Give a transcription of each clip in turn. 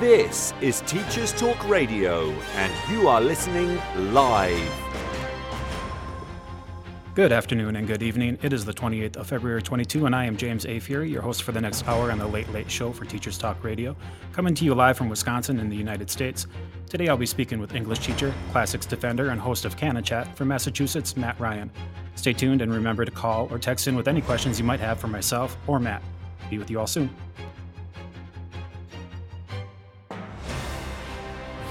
This is Teachers Talk Radio, and you are listening live. Good afternoon and good evening. It is the 28th of February 22, and I am James A. Fury, your host for the next hour on the Late Late Show for Teachers Talk Radio, coming to you live from Wisconsin in the United States. Today I'll be speaking with English teacher, classics defender, and host of Canon Chat from Massachusetts, Matt Ryan. Stay tuned and remember to call or text in with any questions you might have for myself or Matt. Be with you all soon.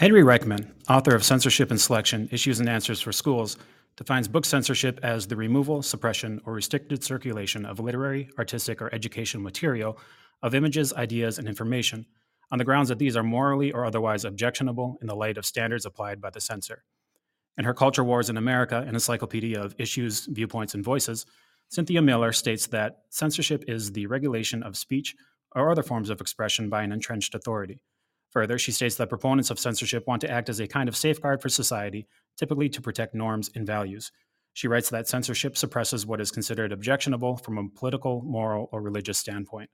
Henry Reichman, author of Censorship and Selection Issues and Answers for Schools, defines book censorship as the removal, suppression, or restricted circulation of literary, artistic, or educational material, of images, ideas, and information, on the grounds that these are morally or otherwise objectionable in the light of standards applied by the censor. In her Culture Wars in America, an encyclopedia of issues, viewpoints, and voices, Cynthia Miller states that censorship is the regulation of speech or other forms of expression by an entrenched authority Further, she states that proponents of censorship want to act as a kind of safeguard for society, typically to protect norms and values. She writes that censorship suppresses what is considered objectionable from a political, moral, or religious standpoint.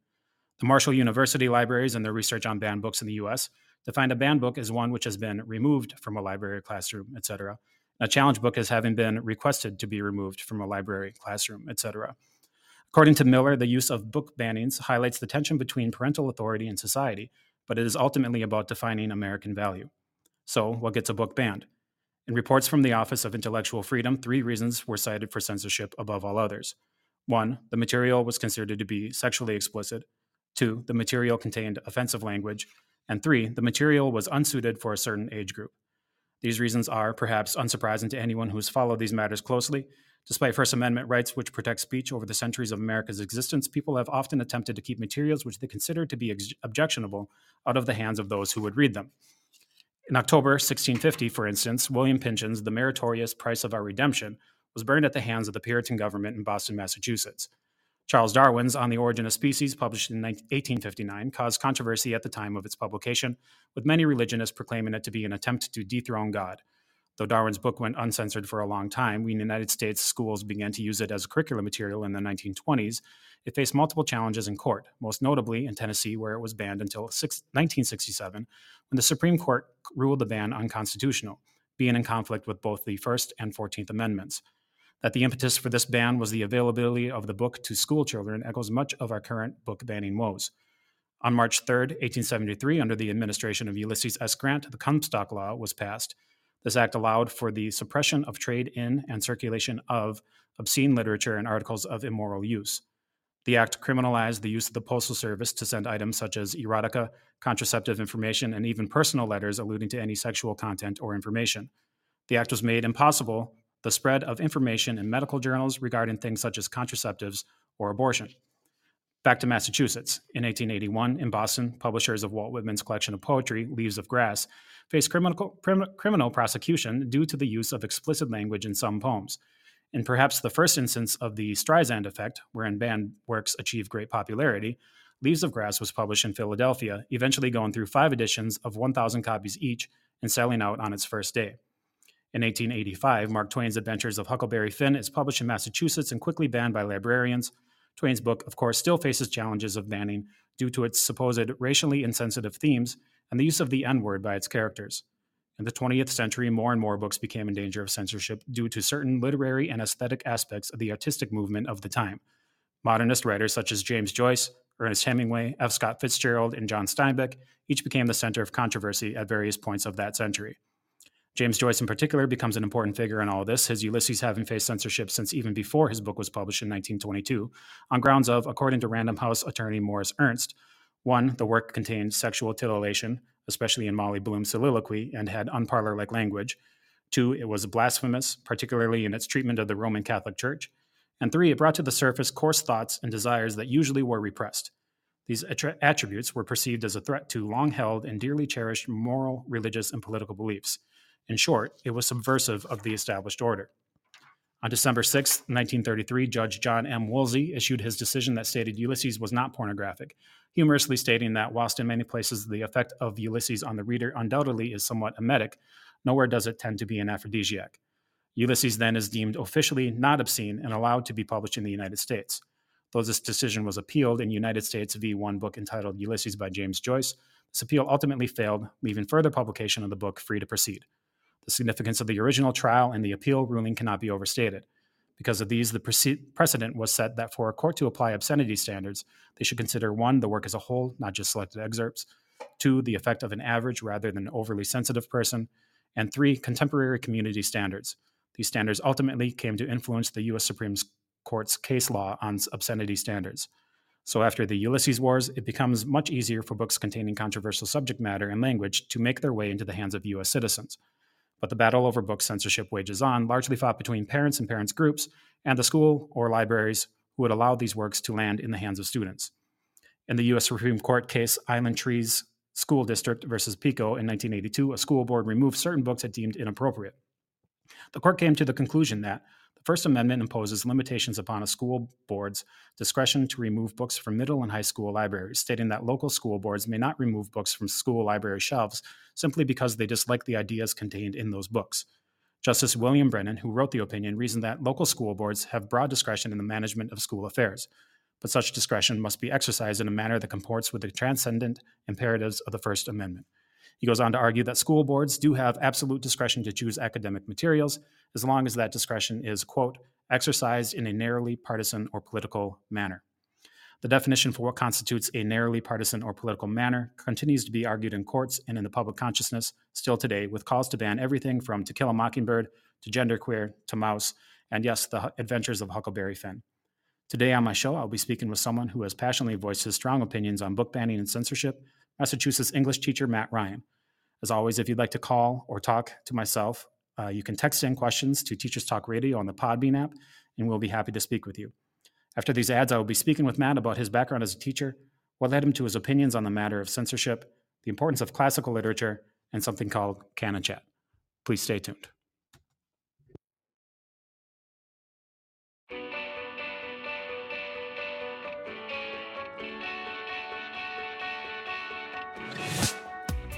The Marshall University libraries and their research on banned books in the US define a banned book as one which has been removed from a library classroom, etc. A challenge book as having been requested to be removed from a library, classroom, etc. According to Miller, the use of book bannings highlights the tension between parental authority and society, but it is ultimately about defining American value. So, what gets a book banned? In reports from the Office of Intellectual Freedom, three reasons were cited for censorship above all others. One, the material was considered to be sexually explicit. Two, the material contained offensive language. And three, the material was unsuited for a certain age group. These reasons are, perhaps unsurprising to anyone who has followed these matters closely, Despite First Amendment rights which protect speech over the centuries of America's existence, people have often attempted to keep materials which they consider to be ex- objectionable out of the hands of those who would read them. In October 1650, for instance, William Pynchon's The Meritorious Price of Our Redemption was burned at the hands of the Puritan government in Boston, Massachusetts. Charles Darwin's On the Origin of Species, published in 1859, caused controversy at the time of its publication, with many religionists proclaiming it to be an attempt to dethrone God. Though Darwin's book went uncensored for a long time, when United States schools began to use it as a curriculum material in the 1920s, it faced multiple challenges in court, most notably in Tennessee, where it was banned until 1967, when the Supreme Court ruled the ban unconstitutional, being in conflict with both the First and Fourteenth Amendments. That the impetus for this ban was the availability of the book to school children echoes much of our current book banning woes. On March 3, 1873, under the administration of Ulysses S. Grant, the Comstock Law was passed this act allowed for the suppression of trade in and circulation of obscene literature and articles of immoral use. The act criminalized the use of the Postal Service to send items such as erotica, contraceptive information, and even personal letters alluding to any sexual content or information. The act was made impossible the spread of information in medical journals regarding things such as contraceptives or abortion. Back to Massachusetts. In 1881, in Boston, publishers of Walt Whitman's collection of poetry, Leaves of Grass, faced criminal, criminal prosecution due to the use of explicit language in some poems. In perhaps the first instance of the Streisand effect, wherein banned works achieve great popularity, Leaves of Grass was published in Philadelphia, eventually going through five editions of 1,000 copies each and selling out on its first day. In 1885, Mark Twain's Adventures of Huckleberry Finn is published in Massachusetts and quickly banned by librarians. Twain's book, of course, still faces challenges of banning due to its supposed racially insensitive themes and the use of the N word by its characters. In the 20th century, more and more books became in danger of censorship due to certain literary and aesthetic aspects of the artistic movement of the time. Modernist writers such as James Joyce, Ernest Hemingway, F. Scott Fitzgerald, and John Steinbeck each became the center of controversy at various points of that century. James Joyce, in particular, becomes an important figure in all this, his Ulysses having faced censorship since even before his book was published in 1922, on grounds of, according to Random House attorney Morris Ernst, one, the work contained sexual titillation, especially in Molly Bloom's soliloquy, and had unparlor like language. Two, it was blasphemous, particularly in its treatment of the Roman Catholic Church. And three, it brought to the surface coarse thoughts and desires that usually were repressed. These attributes were perceived as a threat to long held and dearly cherished moral, religious, and political beliefs. In short, it was subversive of the established order. On December 6, 1933, Judge John M. Woolsey issued his decision that stated Ulysses was not pornographic, humorously stating that whilst in many places the effect of Ulysses on the reader undoubtedly is somewhat emetic, nowhere does it tend to be an aphrodisiac. Ulysses then is deemed officially not obscene and allowed to be published in the United States. Though this decision was appealed in United States v. one book entitled Ulysses by James Joyce, this appeal ultimately failed, leaving further publication of the book free to proceed. The significance of the original trial and the appeal ruling cannot be overstated. Because of these, the precedent was set that for a court to apply obscenity standards, they should consider one, the work as a whole, not just selected excerpts, two, the effect of an average rather than an overly sensitive person, and three, contemporary community standards. These standards ultimately came to influence the U.S. Supreme Court's case law on obscenity standards. So, after the Ulysses Wars, it becomes much easier for books containing controversial subject matter and language to make their way into the hands of U.S. citizens. But the battle over book censorship wages on, largely fought between parents and parents' groups and the school or libraries who would allow these works to land in the hands of students. In the U.S. Supreme Court case Island Trees School District versus Pico in 1982, a school board removed certain books it deemed inappropriate. The court came to the conclusion that First Amendment imposes limitations upon a school board's discretion to remove books from middle and high school libraries, stating that local school boards may not remove books from school library shelves simply because they dislike the ideas contained in those books. Justice William Brennan, who wrote the opinion, reasoned that local school boards have broad discretion in the management of school affairs, but such discretion must be exercised in a manner that comports with the transcendent imperatives of the First Amendment. He goes on to argue that school boards do have absolute discretion to choose academic materials as long as that discretion is, quote, exercised in a narrowly partisan or political manner. The definition for what constitutes a narrowly partisan or political manner continues to be argued in courts and in the public consciousness still today, with calls to ban everything from To Kill a Mockingbird to Genderqueer to Maus, and yes, the adventures of Huckleberry Finn. Today on my show, I'll be speaking with someone who has passionately voiced his strong opinions on book banning and censorship Massachusetts English teacher Matt Ryan. As always, if you'd like to call or talk to myself, uh, you can text in questions to Teachers Talk Radio on the Podbean app, and we'll be happy to speak with you. After these ads, I will be speaking with Matt about his background as a teacher, what led him to his opinions on the matter of censorship, the importance of classical literature, and something called Canon Chat. Please stay tuned.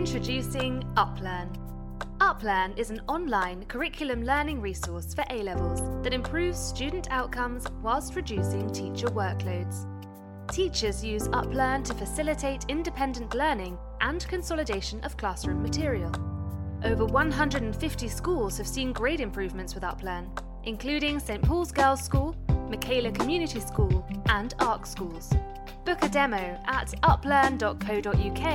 Introducing UpLearn. UpLearn is an online curriculum learning resource for A levels that improves student outcomes whilst reducing teacher workloads. Teachers use UpLearn to facilitate independent learning and consolidation of classroom material. Over 150 schools have seen grade improvements with UpLearn, including St Paul's Girls' School, Michaela Community School, and ARC schools. Book a demo at uplearn.co.uk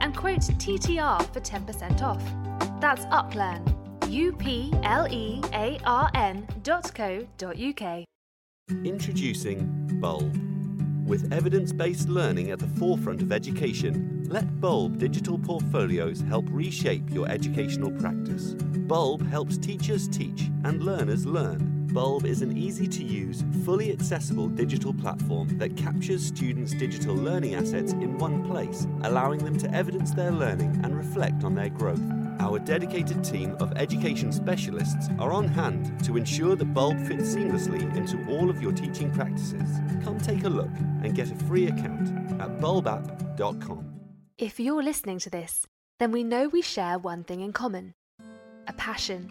and quote TTR for 10% off. That's Uplearn, U P L E A R N dot co dot UK. Introducing Bulb. With evidence based learning at the forefront of education, let Bulb digital portfolios help reshape your educational practice. Bulb helps teachers teach and learners learn Bulb is an easy to use, fully accessible digital platform that captures students' digital learning assets in one place, allowing them to evidence their learning and reflect on their growth. Our dedicated team of education specialists are on hand to ensure that Bulb fits seamlessly into all of your teaching practices. Come take a look and get a free account at bulbapp.com. If you're listening to this, then we know we share one thing in common a passion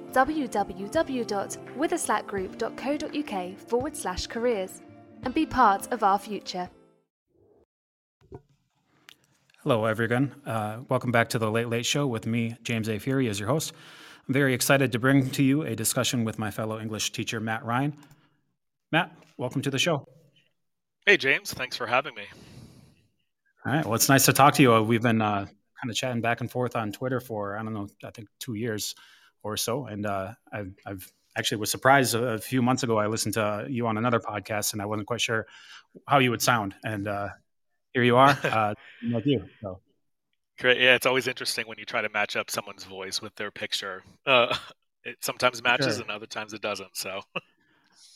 www.witherslackgroup.co.uk forward slash careers and be part of our future. Hello, everyone. Uh, welcome back to the Late Late Show with me, James A. Fury, as your host. I'm very excited to bring to you a discussion with my fellow English teacher, Matt Ryan. Matt, welcome to the show. Hey, James. Thanks for having me. All right. Well, it's nice to talk to you. We've been uh, kind of chatting back and forth on Twitter for, I don't know, I think two years or so. And uh, I've, I've actually was surprised a, few months ago. I listened to you on another podcast and I wasn't quite sure how you would sound. And uh, here you are, uh, you. So. Great. Yeah, it's always interesting when you try to match up someone's voice with their picture. Uh, it sometimes matches sure. and other times it doesn't. So.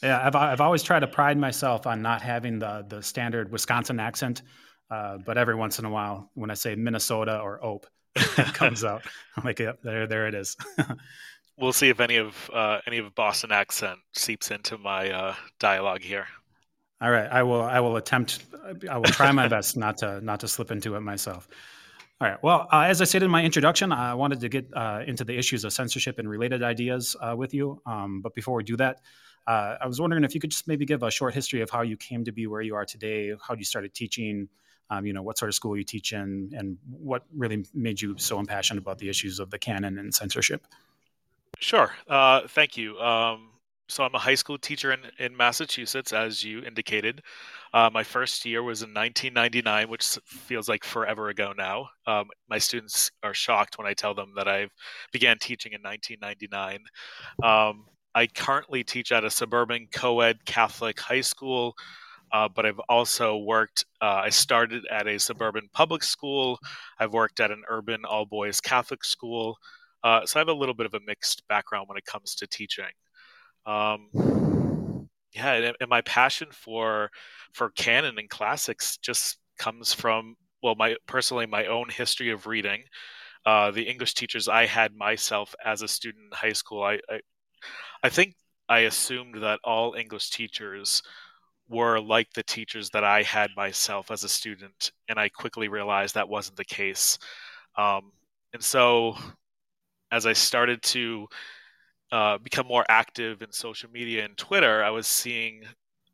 Yeah, I've I've always tried to pride myself on not having the the standard Wisconsin accent, uh, but every once in a while, when I say Minnesota or Ope, comes out. I'm like, yep, there there it is. we'll see if any of uh, any of Boston accent seeps into my uh, dialogue here. All right, I will. I will attempt. I will try my best not to not to slip into it myself. All right. Well, uh, as I said in my introduction, I wanted to get uh, into the issues of censorship and related ideas uh, with you. Um, but before we do that, uh, I was wondering if you could just maybe give a short history of how you came to be where you are today, how you started teaching, um, you know, what sort of school you teach in, and what really made you so impassioned about the issues of the canon and censorship. Sure. Uh, thank you. Um, so I'm a high school teacher in, in Massachusetts, as you indicated. Uh, my first year was in 1999, which feels like forever ago now. Um, my students are shocked when I tell them that I began teaching in 1999. Um, I currently teach at a suburban co-ed Catholic high school, uh, but I've also worked. Uh, I started at a suburban public school. I've worked at an urban all boys Catholic school. Uh, so I have a little bit of a mixed background when it comes to teaching. Um, yeah, and, and my passion for for canon and classics just comes from well, my personally my own history of reading. Uh, the English teachers I had myself as a student in high school, I, I, I think I assumed that all English teachers were like the teachers that I had myself as a student, and I quickly realized that wasn't the case. Um, and so, as I started to uh, become more active in social media and Twitter, I was seeing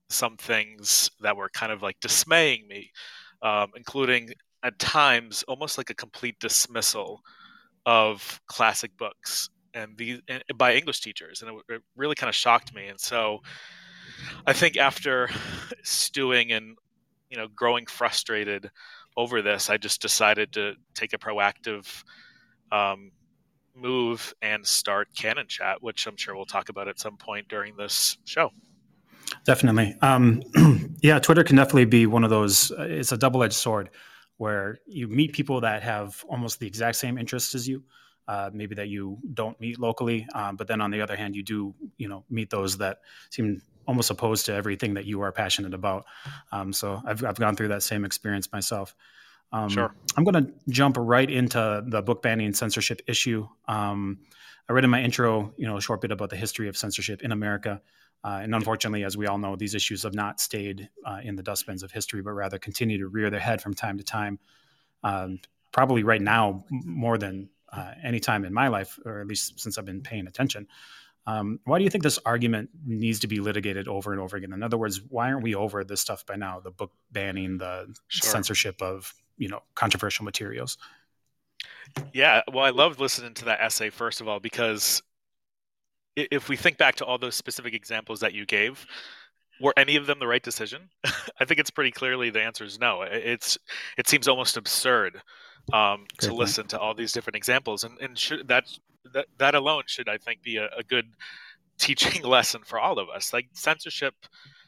some things that were kind of like dismaying me, um, including at times almost like a complete dismissal of classic books and these and by English teachers, and it, it really kind of shocked me. And so, I think after stewing and you know growing frustrated over this, I just decided to take a proactive um, move and start Canon Chat, which I'm sure we'll talk about at some point during this show. Definitely. Um, yeah, Twitter can definitely be one of those, uh, it's a double edged sword where you meet people that have almost the exact same interests as you. Uh, maybe that you don't meet locally, um, but then on the other hand, you do, you know, meet those that seem almost opposed to everything that you are passionate about. Um, so I've, I've gone through that same experience myself. Um, sure. I'm going to jump right into the book banning censorship issue. Um, I read in my intro, you know, a short bit about the history of censorship in America. Uh, and unfortunately, as we all know, these issues have not stayed uh, in the dustbins of history, but rather continue to rear their head from time to time. Um, probably right now, more than uh, any time in my life, or at least since I've been paying attention. Um, why do you think this argument needs to be litigated over and over again? In other words, why aren't we over this stuff by now? The book banning, the sure. censorship of you know controversial materials. Yeah, well, I loved listening to that essay first of all because if we think back to all those specific examples that you gave, were any of them the right decision? I think it's pretty clearly the answer is no. It's it seems almost absurd um, to listen to all these different examples, and and should, that that that alone should I think be a, a good teaching lesson for all of us. Like censorship,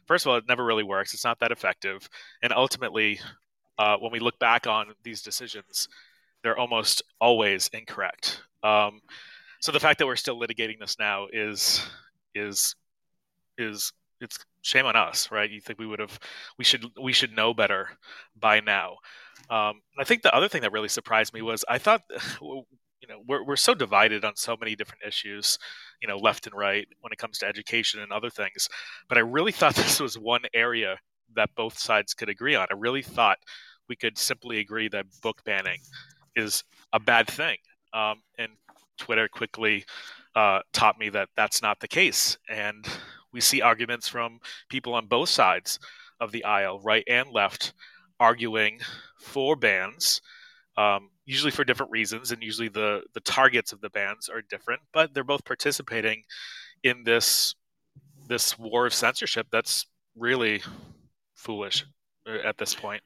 first of all, it never really works. It's not that effective, and ultimately, uh, when we look back on these decisions, they're almost always incorrect. Um, so the fact that we're still litigating this now is is is it's shame on us, right? You think we would have we should we should know better by now. Um, I think the other thing that really surprised me was I thought, you know we're we're so divided on so many different issues, you know, left and right when it comes to education and other things. But I really thought this was one area that both sides could agree on. I really thought we could simply agree that book banning is a bad thing. Um, and Twitter quickly uh, taught me that that's not the case. And we see arguments from people on both sides of the aisle, right and left, arguing for bans, um, usually for different reasons, and usually the the targets of the bans are different, but they're both participating in this this war of censorship that's really foolish uh, at this point.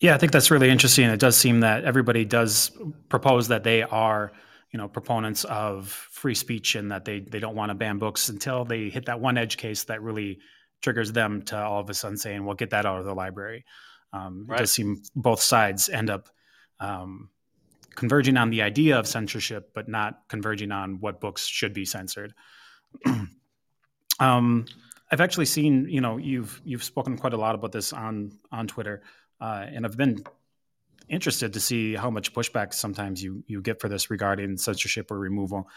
Yeah, I think that's really interesting. It does seem that everybody does propose that they are, you know, proponents of free speech and that they they don't want to ban books until they hit that one edge case that really triggers them to all of a sudden saying, "Well, get that out of the library." Um, right. It does seem both sides end up um, converging on the idea of censorship, but not converging on what books should be censored. um, I've actually seen, you know, you've you've spoken quite a lot about this on on Twitter, uh, and I've been interested to see how much pushback sometimes you you get for this regarding censorship or removal.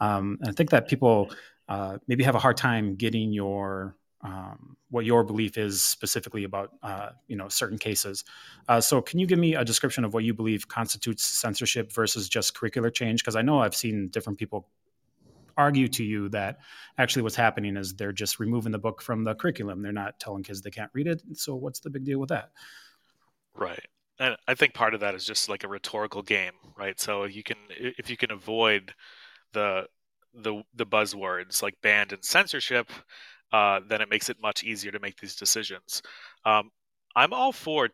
Um, and I think that people uh, maybe have a hard time getting your um, what your belief is specifically about uh, you know certain cases. Uh, so, can you give me a description of what you believe constitutes censorship versus just curricular change? Because I know I've seen different people argue to you that actually what's happening is they're just removing the book from the curriculum. They're not telling kids they can't read it. So, what's the big deal with that? Right. And I think part of that is just like a rhetorical game, right? So you can if you can avoid the the the buzzwords like banned and censorship, uh, then it makes it much easier to make these decisions. Um, I'm all for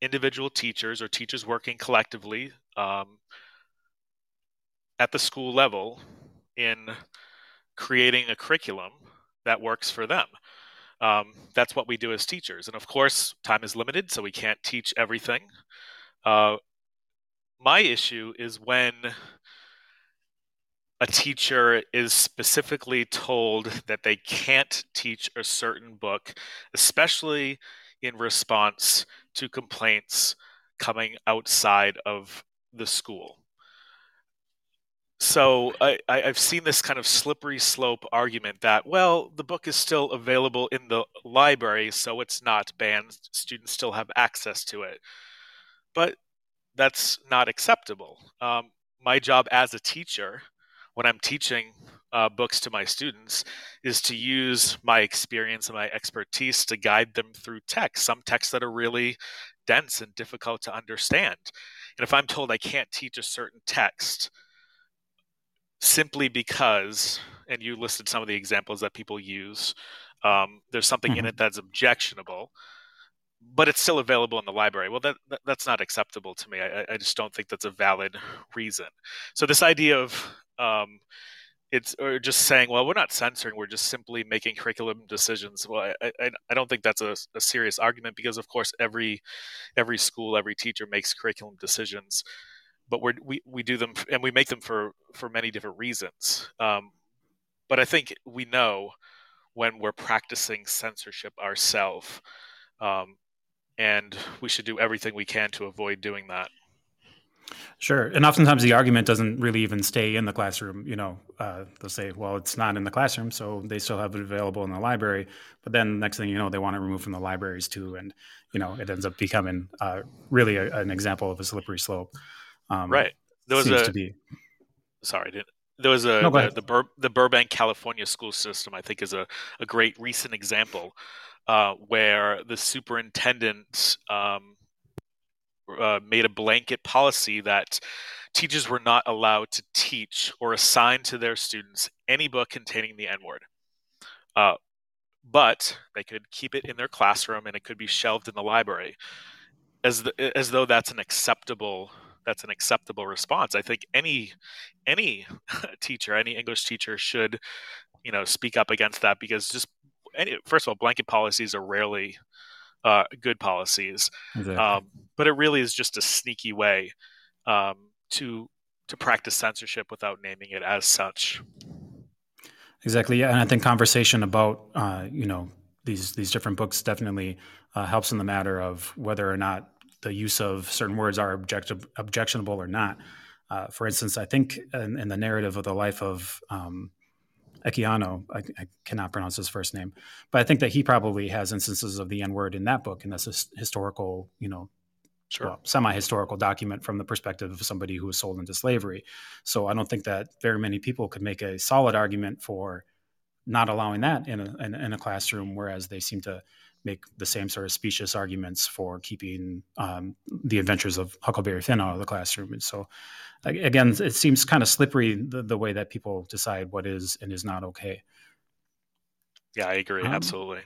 individual teachers or teachers working collectively um, at the school level in creating a curriculum that works for them. Um, that's what we do as teachers. And of course, time is limited, so we can't teach everything. Uh, my issue is when a teacher is specifically told that they can't teach a certain book, especially in response to complaints coming outside of the school. So I, have seen this kind of slippery slope argument that, well, the book is still available in the library, so it's not banned. Students still have access to it. But that's not acceptable. Um, my job as a teacher when I'm teaching uh, books to my students is to use my experience and my expertise to guide them through text, some texts that are really dense and difficult to understand. And if I'm told I can't teach a certain text simply because, and you listed some of the examples that people use, um, there's something mm-hmm. in it that's objectionable but it's still available in the library. Well, that, that that's not acceptable to me. I, I, just don't think that's a valid reason. So this idea of um, it's or just saying, well, we're not censoring; we're just simply making curriculum decisions. Well, I, I, I don't think that's a, a, serious argument because, of course, every every school, every teacher makes curriculum decisions, but we we we do them and we make them for for many different reasons. Um, but I think we know when we're practicing censorship ourselves, um, and we should do everything we can to avoid doing that. Sure, and oftentimes the argument doesn't really even stay in the classroom. You know, uh, they'll say, "Well, it's not in the classroom, so they still have it available in the library." But then next thing you know, they want to remove from the libraries too, and you know, it ends up becoming uh, really a, an example of a slippery slope. Um, right. There was a, to be. Sorry, there was a no, the, the, Bur- the, Burbank, California school system. I think is a, a great recent example uh, where the superintendent. Um, uh, made a blanket policy that teachers were not allowed to teach or assign to their students any book containing the N word. Uh, but they could keep it in their classroom and it could be shelved in the library, as the, as though that's an acceptable that's an acceptable response. I think any any teacher, any English teacher, should you know speak up against that because just any, first of all, blanket policies are rarely uh, good policies. Exactly. Um, but it really is just a sneaky way um, to to practice censorship without naming it as such. Exactly. Yeah, and I think conversation about uh, you know these these different books definitely uh, helps in the matter of whether or not the use of certain words are objective, objectionable or not. Uh, for instance, I think in, in, the narrative of the life of um, Equiano, I, I, cannot pronounce his first name, but I think that he probably has instances of the N word in that book, and that's a historical, you know, sure. well, semi-historical document from the perspective of somebody who was sold into slavery. So I don't think that very many people could make a solid argument for not allowing that in a, in, in a classroom, whereas they seem to make the same sort of specious arguments for keeping um, the adventures of Huckleberry Finn out of the classroom. And so, again, it seems kind of slippery the, the way that people decide what is and is not okay. Yeah, I agree. Um, Absolutely.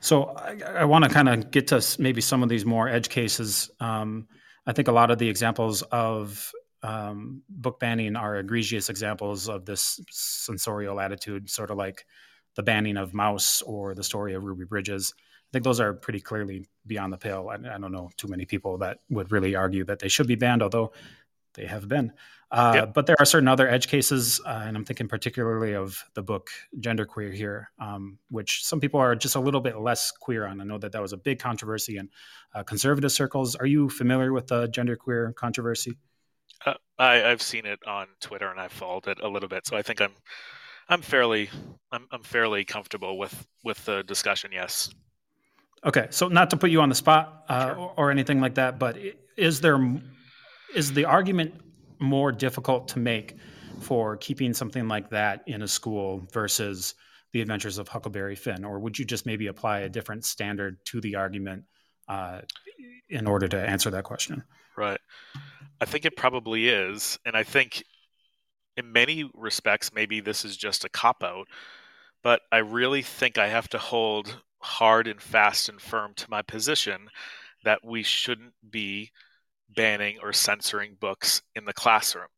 So I, I want to kind of get to maybe some of these more edge cases. Um, I think a lot of the examples of um, book banning are egregious examples of this censorial attitude, sort of like the banning of Maus or the story of Ruby Bridges. I think those are pretty clearly beyond the pale. I, I don't know too many people that would really argue that they should be banned, although they have been. Uh, yep. But there are certain other edge cases, uh, and I'm thinking particularly of the book Genderqueer here, um, which some people are just a little bit less queer on. I know that that was a big controversy in uh, conservative circles. Are you familiar with the genderqueer controversy? Uh, I, have seen it on Twitter and I've followed it a little bit, so I think I'm I'm fairly I'm, I'm fairly comfortable with with the discussion. Yes. Okay, so not to put you on the spot uh, sure. or anything like that, but is there is the argument more difficult to make for keeping something like that in a school versus the Adventures of Huckleberry Finn, or would you just maybe apply a different standard to the argument uh, in order to answer that question? Right. I think it probably is, and I think in many respects, maybe this is just a cop out, but I really think I have to hold hard and fast and firm to my position that we shouldn't be banning or censoring books in the classroom.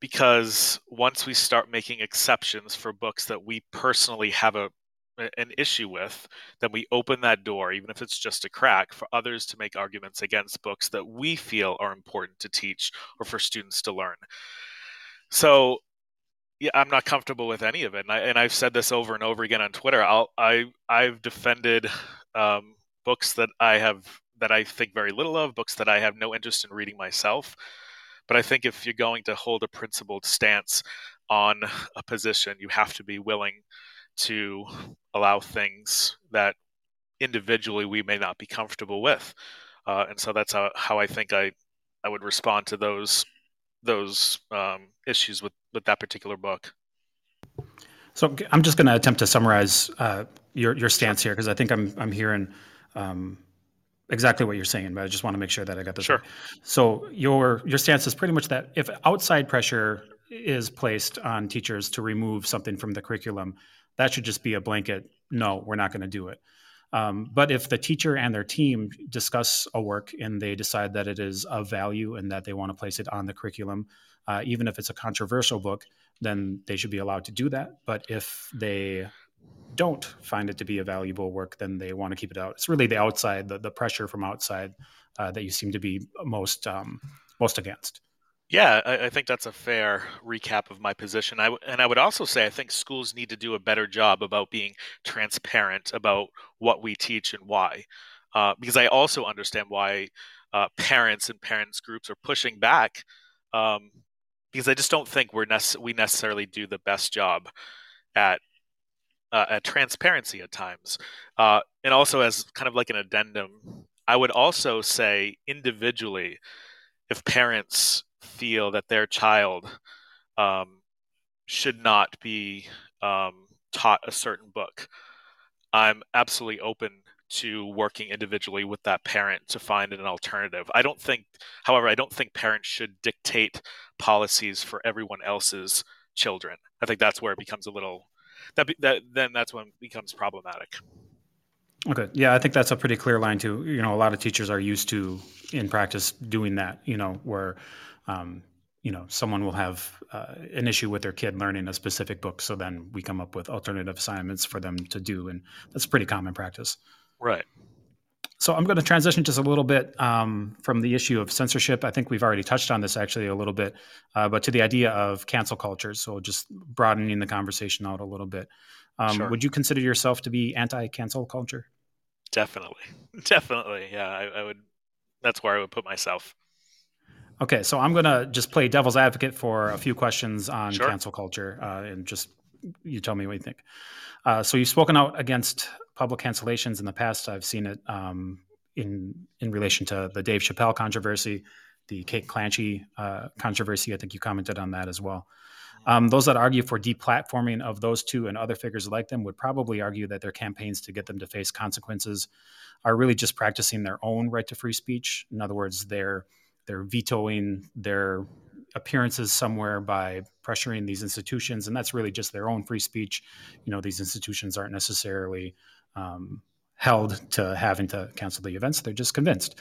Because once we start making exceptions for books that we personally have a an issue with, then we open that door, even if it's just a crack, for others to make arguments against books that we feel are important to teach or for students to learn. So yeah, I'm not comfortable with any of it, and, I, have said this over and over again on Twitter. I'll, I I've defended um, books that I have that I think very little of, books that I have no interest in reading myself. But I think if you're going to hold a principled stance on a position, you have to be willing to allow things that individually we may not be comfortable with. Uh, and so that's how, how I think I, I would respond to those those um, issues with with that particular book. So I'm just going to attempt to summarize uh, your your stance here because I think I'm I'm hearing um, exactly what you're saying, but I just want to make sure that I got this sure. right. So your your stance is pretty much that if outside pressure is placed on teachers to remove something from the curriculum, that should just be a blanket. No, we're not going to do it. Um, but if the teacher and their team discuss a work and they decide that it is of value and that they want to place it on the curriculum, uh, even if it's a controversial book, then they should be allowed to do that. But if they don't find it to be a valuable work, then they want to keep it out. It's really the outside, the, the pressure from outside uh, that you seem to be most um, most against. Yeah, I, I, think that's a fair recap of my position. I, and I would also say I think schools need to do a better job about being transparent about what we teach and why. Uh, because I also understand why uh, parents and parents groups are pushing back. Um, because I just don't think we're nece- we necessarily do the best job at uh, at transparency at times. Uh, and also, as kind of like an addendum, I would also say individually, if parents feel that their child um, should not be um, taught a certain book, I'm absolutely open to working individually with that parent to find an alternative. I don't think, however, I don't think parents should dictate policies for everyone else's children. I think that's where it becomes a little that that then that's when it becomes problematic. Okay. Yeah, I think that's a pretty clear line too. You know, a lot of teachers are used to in practice doing that, you know, where um, you know someone will have uh, an issue with their kid learning a specific book so then we come up with alternative assignments for them to do and that's pretty common practice. Right. So i'm going to transition just a little bit um, from the issue of censorship. I think we've already touched on this actually a little bit uh, but to the idea of cancel culture. So just broadening the conversation out a little bit. Um, sure. would you consider yourself to be anti-cancel culture? Definitely. Definitely. Yeah I, I would that's where i would put myself Okay, so I'm going to just play devil's advocate for a few questions on Sure. cancel culture, uh, and just you tell me what you think. Uh, so you've spoken out against public cancellations in the past. I've seen it um, in in relation to the Dave Chappelle controversy, the Kate Clanchy uh, controversy. I think you commented on that as well. Um, those that argue for deplatforming of those two and other figures like them would probably argue that their campaigns to get them to face consequences are really just practicing their own right to free speech. In other words, they're they're vetoing their appearances somewhere by pressuring these institutions, and that's really just their own free speech. You know, these institutions aren't necessarily um, held to having to cancel the events; they're just convinced.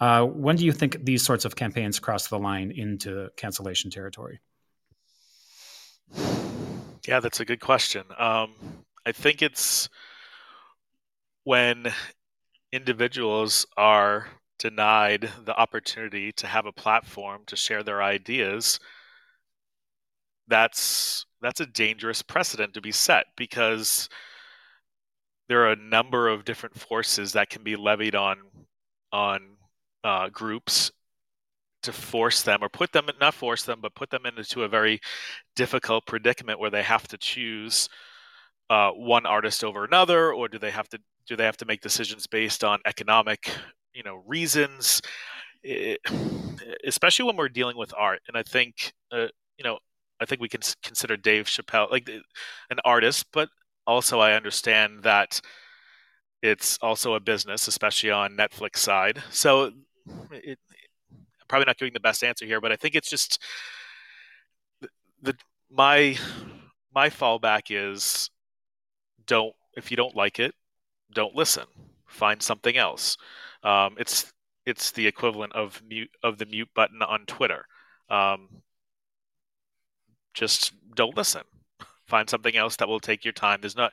Uh, when do you think these sorts of campaigns cross the line into cancellation territory? Yeah, that's a good question. Um, I think it's when individuals are denied the opportunity to have a platform to share their ideas. That's that's a dangerous precedent to be set because there are a number of different forces that can be levied on on uh, groups to force them or put them not force them but put them into a very difficult predicament where they have to choose uh, one artist over another or do they have to do they have to make decisions based on economic you know reasons it, especially when we're dealing with art and i think uh, you know i think we can consider dave chappelle like an artist but also i understand that it's also a business especially on netflix side so it, probably not giving the best answer here, but I think it's just the, the my my fallback is don't if you don't like it, don't listen. Find something else. Um, it's it's the equivalent of mute of the mute button on Twitter. Um, just don't listen. Find something else that will take your time. There's not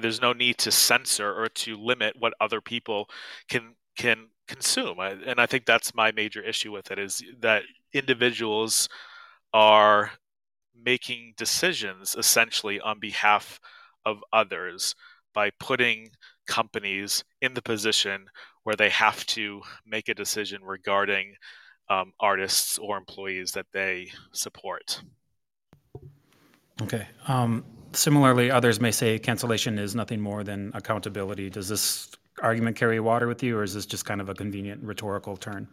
there's no need to censor or to limit what other people can can consume and i think that's my major issue with it is that individuals are making decisions essentially on behalf of others by putting companies in the position where they have to make a decision regarding um, artists or employees that they support. Okay. Um, similarly, others may say cancellation is nothing more than accountability. Does this argument carry water with you, or is this just kind of a convenient rhetorical turn?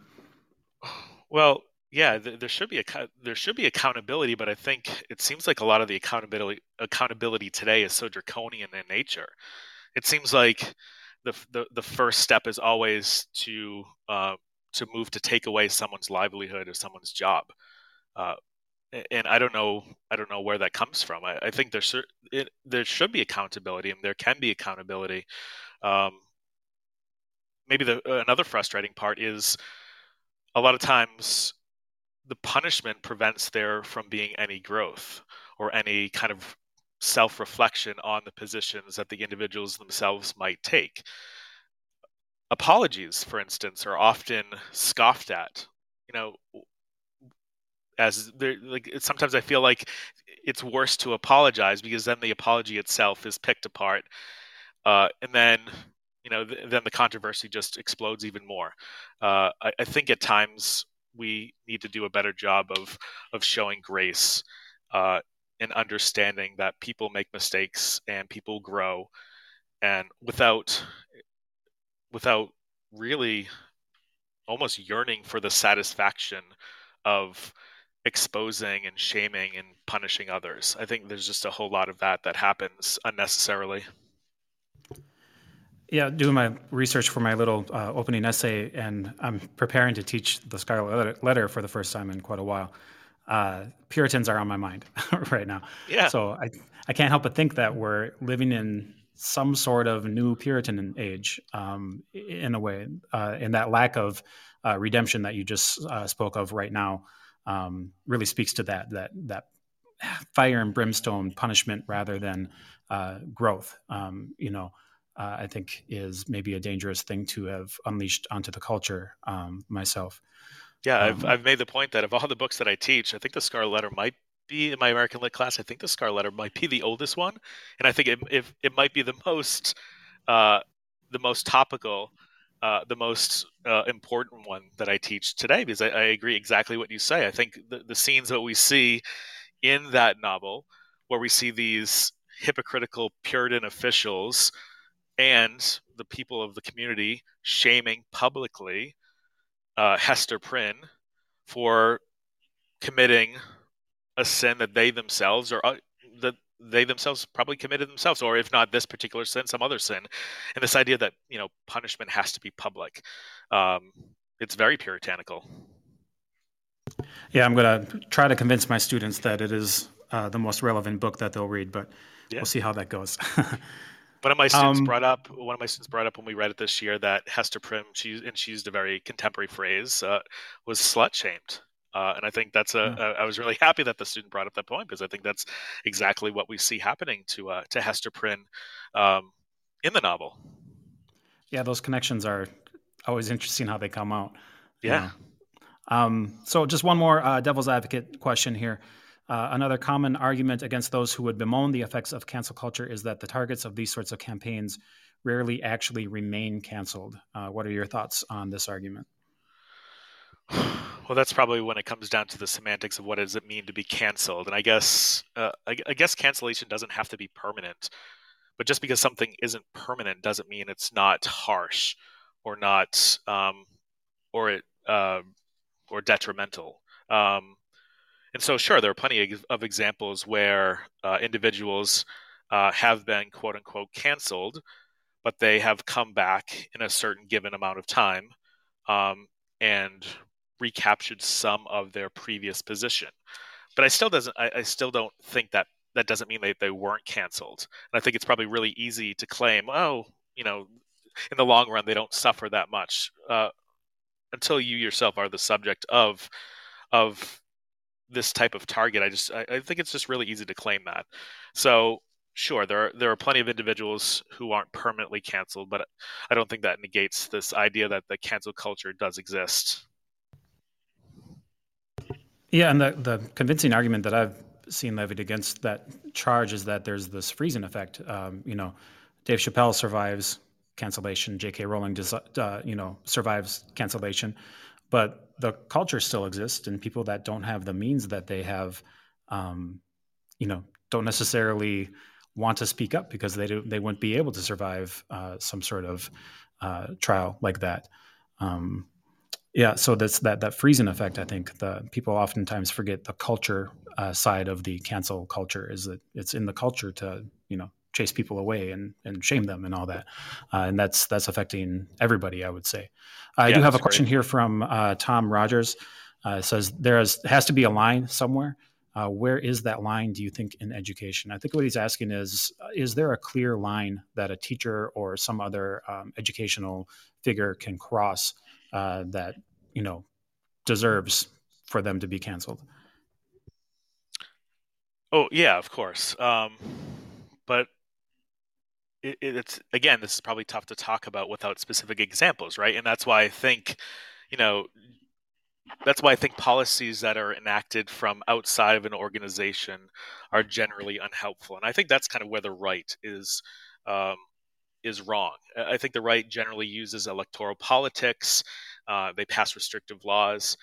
Well, yeah, there should be a there should be accountability, but I think it seems like a lot of the accountability accountability today is so draconian in nature. It seems like the the, the first step is always to uh, to move to take away someone's livelihood or someone's job. Uh, and I don't know, I don't know where that comes from. I, I think there should there should be accountability, and there can be accountability. Um, maybe the another frustrating part is a lot of times the punishment prevents there from being any growth or any kind of self-reflection on the positions that the individuals themselves might take apologies for instance are often scoffed at you know as there like sometimes i feel like it's worse to apologize because then the apology itself is picked apart uh, and then you know, th- then the controversy just explodes even more. Uh, I, I, think at times we need to do a better job of of showing grace uh, and understanding that people make mistakes and people grow, and without without really almost yearning for the satisfaction of exposing and shaming and punishing others. I think there's just a whole lot of that that happens unnecessarily. Yeah, doing my research for my little uh, opening essay, and I'm preparing to teach the Scarlet Letter for the first time in quite a while. Uh, Puritans are on my mind right now. Yeah. So I I can't help but think that we're living in some sort of new Puritan age, um, in a way, uh, and that lack of uh, redemption that you just uh, spoke of right now um, really speaks to that that that fire and brimstone punishment rather than uh, growth. Um, you know uh, I think is maybe a dangerous thing to have unleashed onto the culture um, myself. Yeah, um, I've, I've made the point that of all the books that I teach, I think the Scarlet Letter might be in my American Lit class. I think the Scarlet Letter might be the oldest one, and I think it, it, it might be the most uh, the most topical uh, the most uh, important one that I teach today because I, I, agree exactly what you say. I think the, the scenes that we see in that novel, where we see these hypocritical Puritan officials and the people of the community shaming publicly uh, Hester Prynne for committing a sin that they themselves or uh, that they themselves probably committed themselves, or if not this particular sin, some other sin. And this idea that you know punishment has to be public, um, it's very puritanical. Yeah, I'm going to try to convince my students that it is uh, the most relevant book that they'll read, but yeah. we'll see how that goes. one of my students um, brought up one of my students brought up when we read it this year that Hester Prynne, she and she used a very contemporary phrase, uh, was slut shamed. Uh, and I think that's a, yeah. a. I was really happy that the student brought up that point because I think that's exactly what we see happening to uh, to Hester Prynne um, in the novel. Yeah, those connections are always interesting how they come out. Yeah. Um, so, just one more uh, devil's advocate question here. Uh, another common argument against those who would bemoan the effects of cancel culture is that the targets of these sorts of campaigns rarely actually remain canceled. Uh, what are your thoughts on this argument? Well, that's probably when it comes down to the semantics of what does it mean to be canceled. And I guess uh, I, I, guess cancellation doesn't have to be permanent, but just because something isn't permanent doesn't mean it's not harsh or not um, or it uh, or detrimental. Um, and so, sure, there are plenty of examples where uh, individuals uh, have been quote unquote canceled, but they have come back in a certain given amount of time um, and recaptured some of their previous position. But I still doesn't. I, I still don't think that that doesn't mean they, they weren't canceled. And I think it's probably really easy to claim, oh, you know, in the long run they don't suffer that much uh, until you yourself are the subject of of this type of target. I just I, I think it's just really easy to claim that. So sure there are there are plenty of individuals who aren't permanently canceled but i don't think that negates this idea that the cancel culture does exist yeah, and the, the convincing argument that I've seen levied against that charge is that there's this freezing effect. Um, you know, Dave Chappelle survives cancellation, J.K. Rowling does, uh, you know, survives cancellation, but the culture still exists, and people that don't have the means that they have, um, you know, don't necessarily want to speak up because they do, they wouldn't be able to survive uh, some sort of uh, trial like that. Um, yeah, so that's that that freezing effect. I think the people oftentimes forget the culture uh, side of the cancel culture is that it's in the culture to you know chase people away and, and shame them and all that, uh, and that's that's affecting everybody. I would say. I yeah, do have a question great. here from uh, Tom Rogers. Uh, it says there is, has to be a line somewhere. Uh, where is that line? Do you think in education? I think what he's asking is: Is there a clear line that a teacher or some other um, educational figure can cross? uh, that you know deserves for them to be canceled. Oh yeah, of course. Um, but it, it's again, this is probably tough to talk about without specific examples, right? And that's why I think, you know, that's why I think policies that are enacted from outside of an organization are generally unhelpful. And I think that's kind of where the right is um, is wrong. I think the right generally uses electoral politics. Uh, they pass restrictive laws.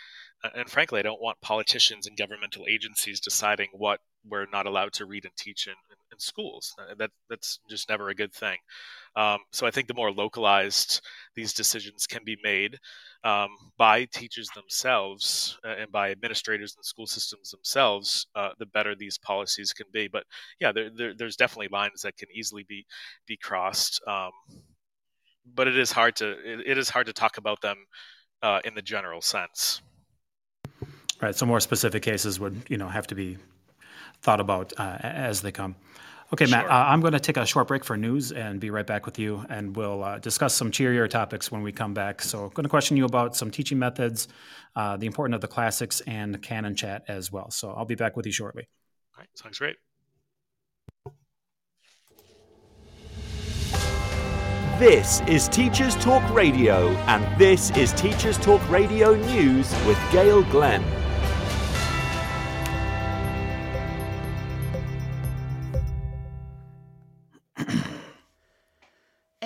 And frankly, I don't want politicians and governmental agencies deciding what we're not allowed to read and teach in, in, schools. Uh, that, that's just never a good thing. Um, so I think the more localized these decisions can be made um, by teachers themselves uh, and by administrators and school systems themselves, uh, the better these policies can be. But yeah, there, there, there's definitely lines that can easily be be crossed. Um, but it is hard to it, it is hard to talk about them uh, in the general sense. Right. So more specific cases would you know have to be thought about uh, as they come. Okay, Matt, uh, I'm going to take a short break for news and be right back with you, and we'll uh, discuss some cheerier topics when we come back. So, I'm going to question you about some teaching methods, uh, the importance of the classics, and canon chat as well. So, I'll be back with you shortly. All right, sounds great. This is Teachers Talk Radio, and this is Teachers Talk Radio News with Gail Glenn.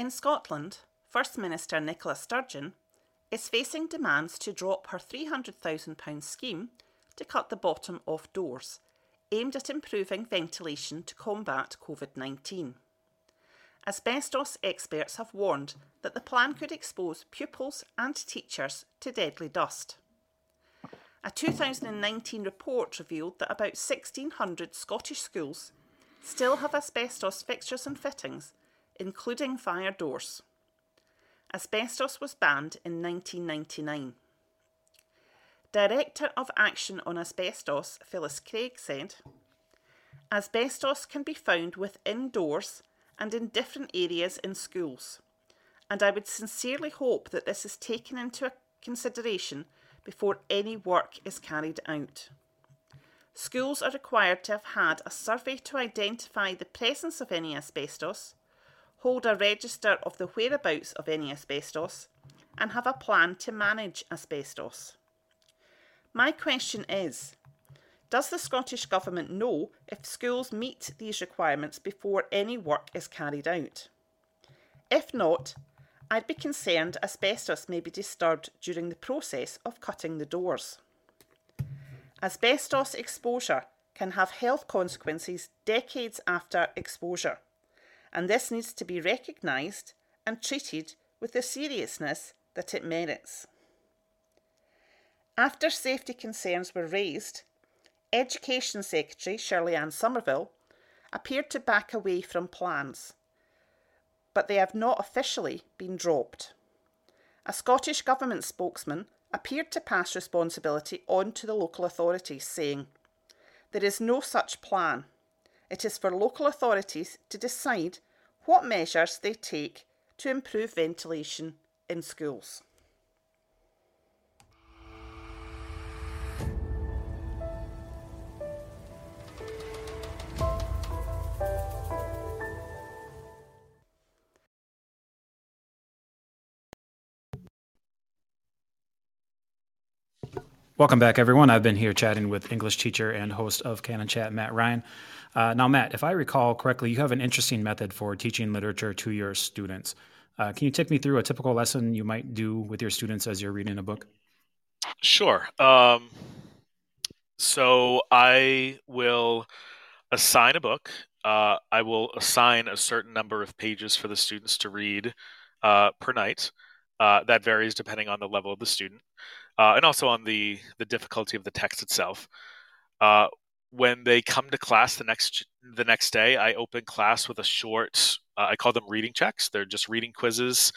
In Scotland, First Minister Nicola Sturgeon is facing demands to drop her £300,000 scheme to cut the bottom off doors, aimed at improving ventilation to combat COVID 19. Asbestos experts have warned that the plan could expose pupils and teachers to deadly dust. A 2019 report revealed that about 1,600 Scottish schools still have asbestos fixtures and fittings, including fire doors. Asbestos was banned in 1999. Director of Action on Asbestos, Phyllis Craig, said Asbestos can be found within doors and in different areas in schools, and I would sincerely hope that this is taken into consideration before any work is carried out. Schools are required to have had a survey to identify the presence of any asbestos, hold a register of the whereabouts of any asbestos, and have a plan to manage asbestos. My question is Does the Scottish Government know if schools meet these requirements before any work is carried out? If not, I'd be concerned asbestos may be disturbed during the process of cutting the doors. Asbestos exposure can have health consequences decades after exposure, and this needs to be recognised and treated with the seriousness that it merits. After safety concerns were raised, Education Secretary Shirley Ann Somerville appeared to back away from plans, but they have not officially been dropped. A Scottish Government spokesman appeared to pass responsibility on to the local authorities, saying, There is no such plan. It is for local authorities to decide what measures they take to improve ventilation in schools. Welcome back, everyone. I've been here chatting with English teacher and host of Canon Chat, Matt Ryan. Uh, now, Matt, if I recall correctly, you have an interesting method for teaching literature to your students. Uh, can you take me through a typical lesson you might do with your students as you're reading a book? Sure. Um, so I will assign a book. Uh, I will assign a certain number of pages for the students to read uh, per night. Uh, that varies depending on the level of the student uh, and also on the the difficulty of the text itself. Uh, when they come to class the next the next day, I open class with a short. Uh, I call them reading checks. They're just reading quizzes,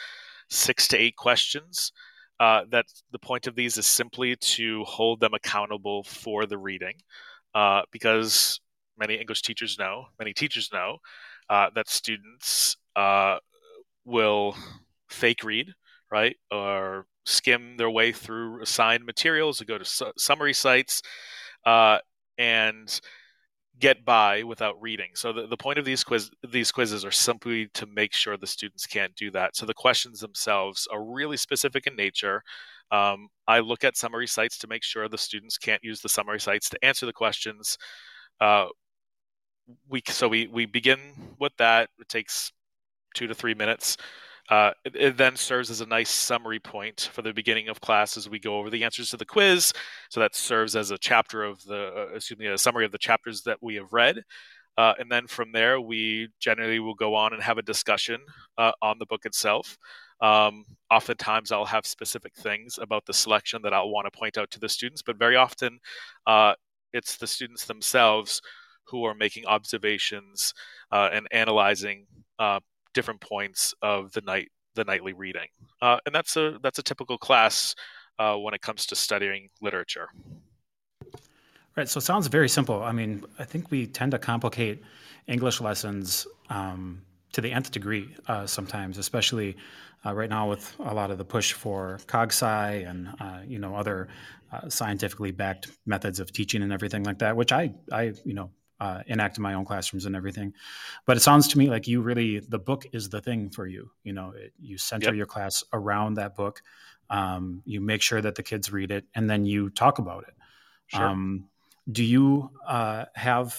six to eight questions. Uh, that the point of these is simply to hold them accountable for the reading, uh, because many English teachers know, many teachers know, uh, that students will fake read, right, or skim their way through assigned materials, to go to su- summary sites, uh, and get by without reading. So the, the point of these quiz these quizzes are simply to make sure the students can't do that. So the questions themselves are really specific in nature. Um, I look at summary sites to make sure the students can't use the summary sites to answer the questions. Uh, we so we we begin with that. It takes two to three minutes. Uh, it, it, then serves as a nice summary point for the beginning of class as we go over the answers to the quiz. So that serves as a chapter of the, uh, excuse me, a summary of the chapters that we have read. Uh, and then from there, we generally will go on and have a discussion uh, on the book itself. Um, oftentimes, I'll have specific things about the selection that I'll want to point out to the students, but very often, uh, it's the students themselves who are making observations and analyzing uh, different points of the night the nightly reading, uh, and that's a that's a typical class uh, when it comes to studying literature. Right. So it sounds very simple. I mean, I think we tend to complicate English lessons um, to the nth degree uh, sometimes, especially uh, right now with a lot of the push for CogSci and uh, you know other uh, scientifically backed methods of teaching and everything like that, which I I you know uh, enact in my own classrooms and everything. But it sounds to me like you really the book is the thing for you. You know, it, you center yep. your class around that book. Um, you make sure that the kids read it, and then you talk about it. Sure. Um, do you uh, have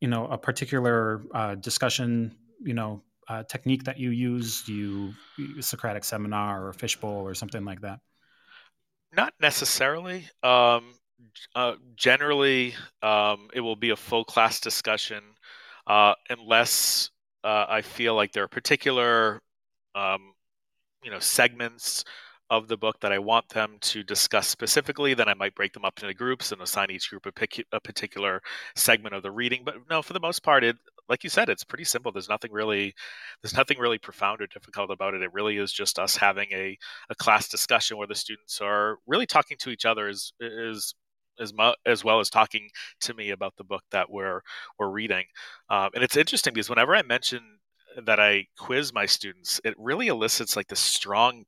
you know a particular uh, discussion you know uh, technique that you use? Do you Socratic seminar or fishbowl or something like that? Not necessarily. Um, uh, generally, um, it will be a full class discussion, uh, unless uh, I feel like there are particular, um, you know, segments of the book that I want them to discuss specifically, then I might break them up into groups and assign each group a, pic- a particular segment of the reading. But no, for the most part, it like you said, it's pretty simple. There's nothing really, there's nothing really profound or difficult about it. It really is just us having a, a class discussion where the students are really talking to each other as as as, mu- as well as talking to me about the book that we're we're reading. Um, and it's interesting because whenever I mention that I quiz my students, it really elicits like this strong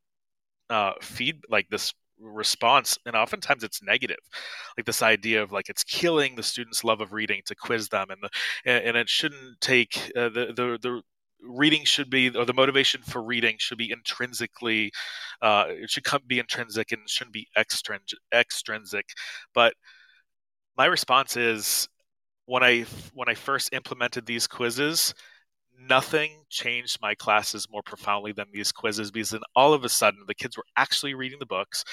uh, feed like this response and oftentimes it's negative like this idea of like it's killing the students love of reading to quiz them and the and, it shouldn't take uh, the the the reading should be or the motivation for reading should be intrinsically uh, it should come be intrinsic and shouldn't be extrinsic extrinsic. But my response is when i when i first implemented these quizzes nothing changed my classes more profoundly than these quizzes because then all of a sudden the kids were actually reading the books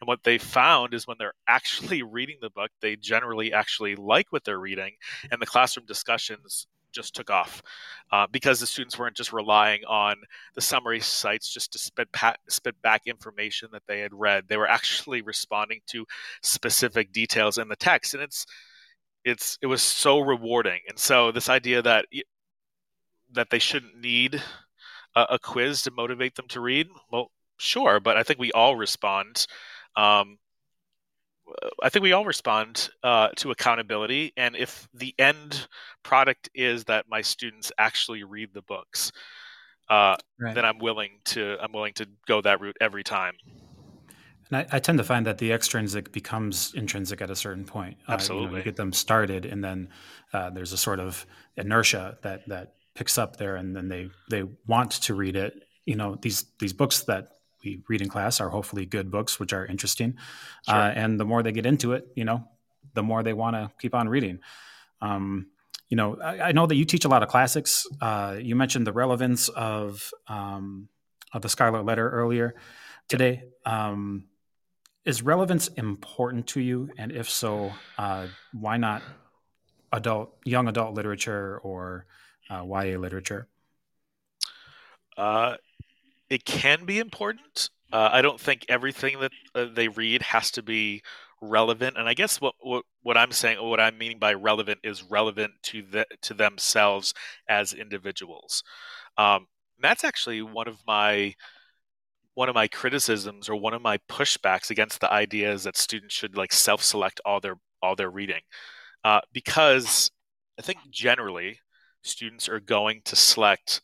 and what they found is when they're actually reading the book they generally actually like what they're reading and the classroom discussions just took off uh, because the students weren't just relying on the summary sites just to spit, spit back information that they had read they were actually responding to specific details in the text and it's it's it was so rewarding and so this idea that that they shouldn't need a, a, quiz to motivate them to read? Well, sure, but I think we all respond. Um, I think we all respond uh, to accountability, and if the end product is that my students actually read the books, uh, right. then I'm willing to I'm willing to go that route every time. And I, I, tend to find that the extrinsic becomes intrinsic at a certain point. Absolutely, uh, you, know, you get them started, and then uh, there's a sort of inertia that that picks up there and then they they want to read it you know these these books that we read in class are hopefully good books which are interesting. Sure. uh, and the more they get into it you know the more they want to keep on reading. Um, you know I, I, know that you teach a lot of classics. Uh, you mentioned the relevance of um, of the scarlet letter earlier today. Um, is relevance important to you? And if so uh, why not adult young adult literature or uh, YA literature? It can be important. Uh, I don't think everything that uh, they read has to be relevant. And I guess what, what, what I'm saying, what I'm meaning by relevant is relevant to the, to themselves as individuals. Um, that's actually one of my one of my criticisms or one of my pushbacks against the idea is that students should like self-select all their all their reading uh, because I think generally students are going to select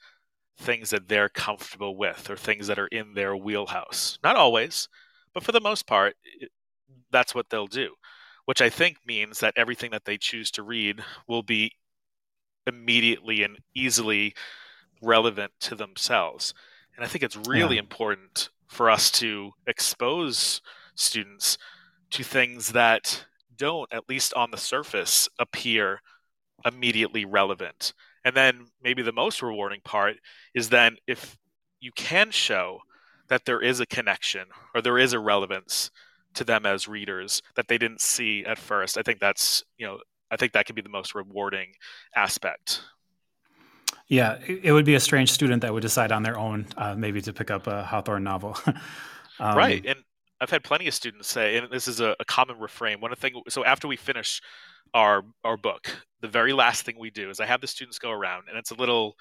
things that they're comfortable with or things that are in their wheelhouse. Not always, but for the most part, that's what they'll do, which I think means that everything that they choose to read will be immediately and easily relevant to themselves. And I think it's really yeah. important for us to expose students to things that don't, at least on the surface, appear immediately relevant. And then maybe the most rewarding part is then if you can show that there is a connection or there is a relevance to them as readers that they didn't see at first. I think that's, you know, I think that can be the most rewarding aspect. Yeah, it would be a strange student that would decide on their own, uh, maybe to pick up a Hawthorne novel. um, right, and I've had plenty of students say, and this is a, a common refrain. One of the things, so after we finish our our book, the very last thing we do is I have the students go around, and it's a little,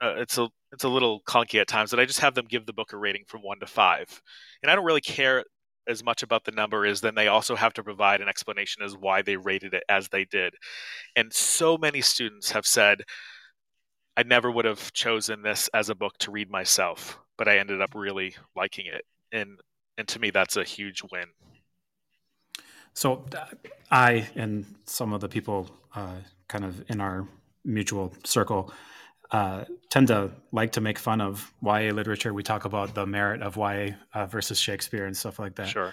uh, it's a it's a little clunky at times, but I just have them give the book a rating from one to five, and I don't really care as much about the number is then they also have to provide an explanation as why they rated it as they did, and so many students have said. I never would have chosen this as a book to read myself, but I ended up really liking it. And and to me that's a huge win. So I and some of the people uh, kind of in our mutual circle uh, tend to like to make fun of YA literature. We talk about the merit of YA uh, versus Shakespeare and stuff like that. Sure.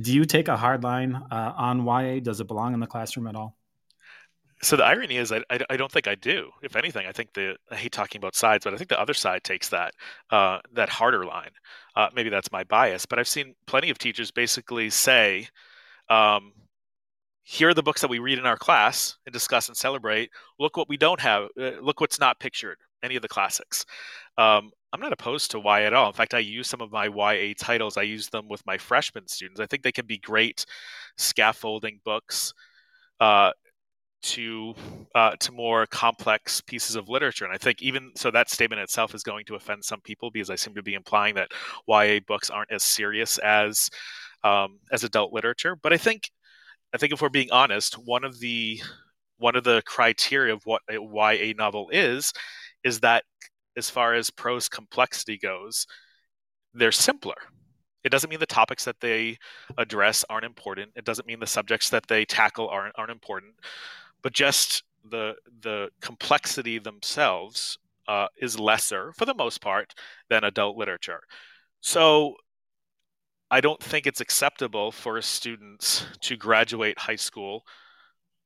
Do you take a hard line uh, on YA? Does it belong in the classroom at all? So the irony is, I, I, I, don't think I do. If anything, I think the I hate talking about sides, but I think the other side takes that uh, that harder line. Uh, maybe that's my bias, but I've seen plenty of teachers basically say, um, "Here are the books that we read in our class and discuss and celebrate. Look what we don't have. Uh, look what's not pictured. Any of the classics." Um, I'm not opposed to YA at all. In fact, I use some of my YA titles. I use them with my freshman students. I think they can be great scaffolding books. Uh, to uh, to more complex pieces of literature. And I think even so, that statement itself is going to offend some people because I seem to be implying that YA books aren't as serious as um, as adult literature. But I think I think if we're being honest, one of the one of the criteria of what YA novel is is that as far as prose complexity goes, they're simpler. It doesn't mean the topics that they address aren't important. It doesn't mean the subjects that they tackle aren't aren't important but just the the complexity themselves uh, is lesser for the most part than adult literature. So I don't think it's acceptable for students to graduate high school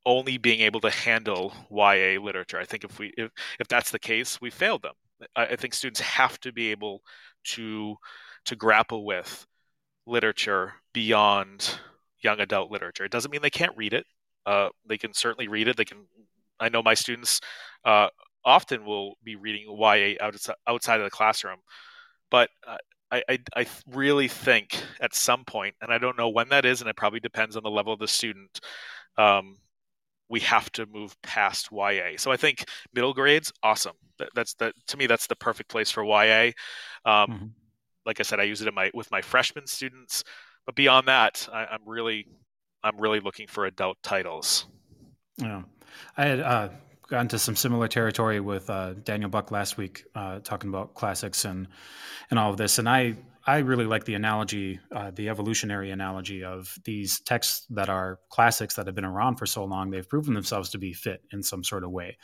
only being able to handle YA literature. I think if we if, if that's the case, we failed them. I, I think students have to be able to to grapple with literature beyond young adult literature. It doesn't mean they can't read it uh, they can certainly read it. They can. I know my students uh, often will be reading YA outside outside of the classroom, but uh, I, I, I really think at some point, and I don't know when that is, and it probably depends on the level of the student. Um, we have to move past YA. So I think middle grades, awesome. That, that's that to me. That's the perfect place for YA. Um, mm-hmm. Like I said, I use it in my with my freshman students, but beyond that, I, I'm really I'm really looking for adult titles. Yeah, I had uh, gotten to some similar territory with uh, Daniel Buck last week, uh, talking about classics and and all of this, and I I really like the analogy, uh, the evolutionary analogy of these texts that are classics that have been around for so long. They've proven themselves to be fit in some sort of way,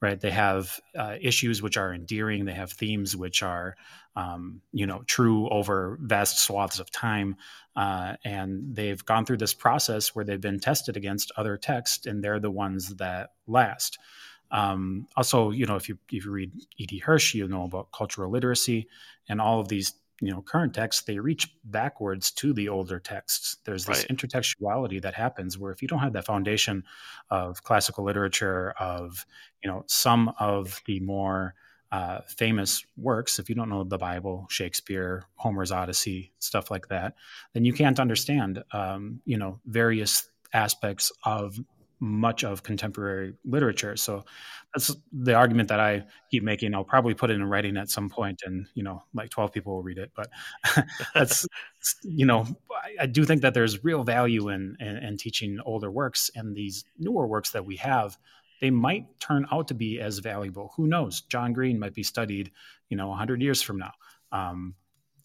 right? They have uh, issues which are endearing. They have themes which are, um, you know, true over vast swaths of time. Uh, and they've gone through this process where they've been tested against other texts, and they're the ones that last. Um, also, you know, if you if you read E.D. Hirsch, you know about cultural literacy and all of these you know current texts they reach backwards to the older texts there's this right. intertextuality that happens where if you don't have that foundation of classical literature of you know some of the more uh, famous works if you don't know the bible shakespeare homer's odyssey stuff like that then you can't understand um, you know various aspects of much of contemporary literature. So that's the argument that I keep making. I'll probably put it in writing at some point, and you know, like twelve people will read it. But that's you know, I, I, do think that there's real value in, in, in teaching older works, and these newer works that we have. They might turn out to be as valuable. Who knows? John Green might be studied, you know, 100 years from now. Um,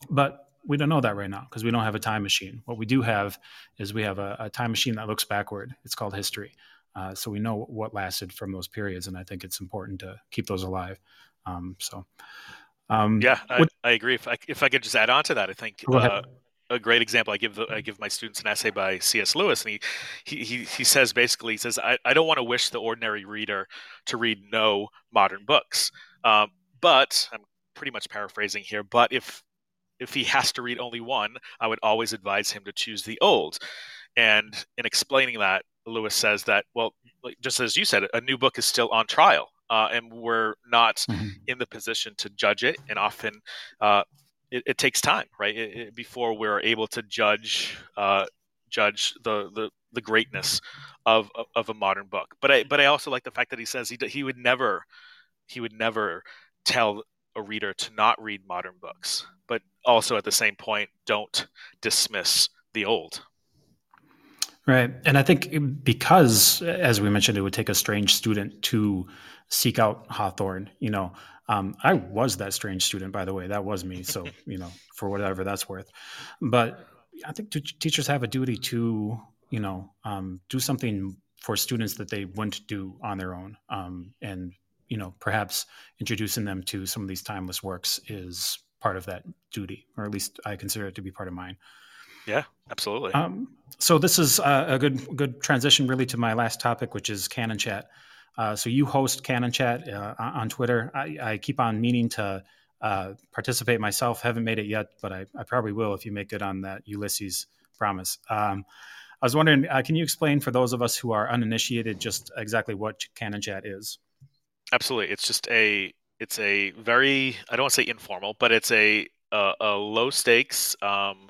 but we don't know that right now because we don't have a time machine. What we do have is we have a, a time machine that looks backward. It's called history. Uh, so we know what lasted from those periods, and I think it's important to keep those alive. Um, so, um, yeah, I, what, I, agree. If I, if I could just add on to that, I think uh, a great example. I give the, I give my students an essay by C.S. Lewis, and he he he, he says basically he says I, I don't want to wish the ordinary reader to read no modern books, um, but I'm pretty much paraphrasing here. But if if he has to read only one, I would always advise him to choose the old. And in explaining that, Lewis says that, well, just as you said, a new book is still on trial, uh, and we're not mm-hmm. in the position to judge it. And often, uh, it, it, takes time, right, it, it, before we're able to judge uh, judge the, the the greatness of, of, of a modern book. But I but I also like the fact that he says he he would never he would never tell a reader to not read modern books, but also at the same point, don't dismiss the old. Right. And I think because, as we mentioned, it would take a strange student to seek out Hawthorne, you know, um, I was that strange student, by the way. That was me. So, you know, for whatever that's worth. But I think t- teachers have a duty to, you know, um, do something for students that they wouldn't do on their own. Um, and, you know, perhaps introducing them to some of these timeless works is part of that duty, or at least I consider it to be part of mine. Yeah, absolutely. Um, so this is a good good transition really to my last topic, which is Canon Chat. Uh, so you host Canon Chat uh, on Twitter. I, I, keep on meaning to uh, participate myself. Haven't made it yet, but I, I, probably will if you make good on that Ulysses promise. Um, I was wondering, uh, can you explain for those of us who are uninitiated just exactly what Canon Chat is? Absolutely, it's just a it's a very I don't want to say informal, but it's a a, a low stakes. Um,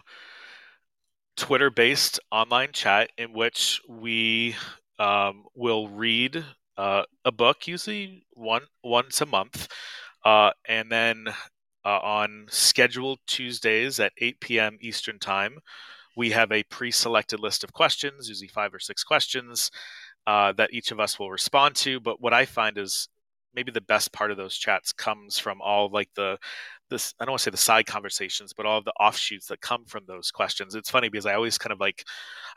Twitter based online chat in which we um, will read uh, a book, usually one once a month, uh, and then uh, on scheduled Tuesdays at 8 p.m. Eastern Time, we have a pre-selected list of questions, usually five or six questions, uh, that each of us will respond to. But what I find is maybe the best part of those chats comes from all like the this I don't want to say the side conversations, but all of the offshoots that come from those questions. It's funny because I always kind of like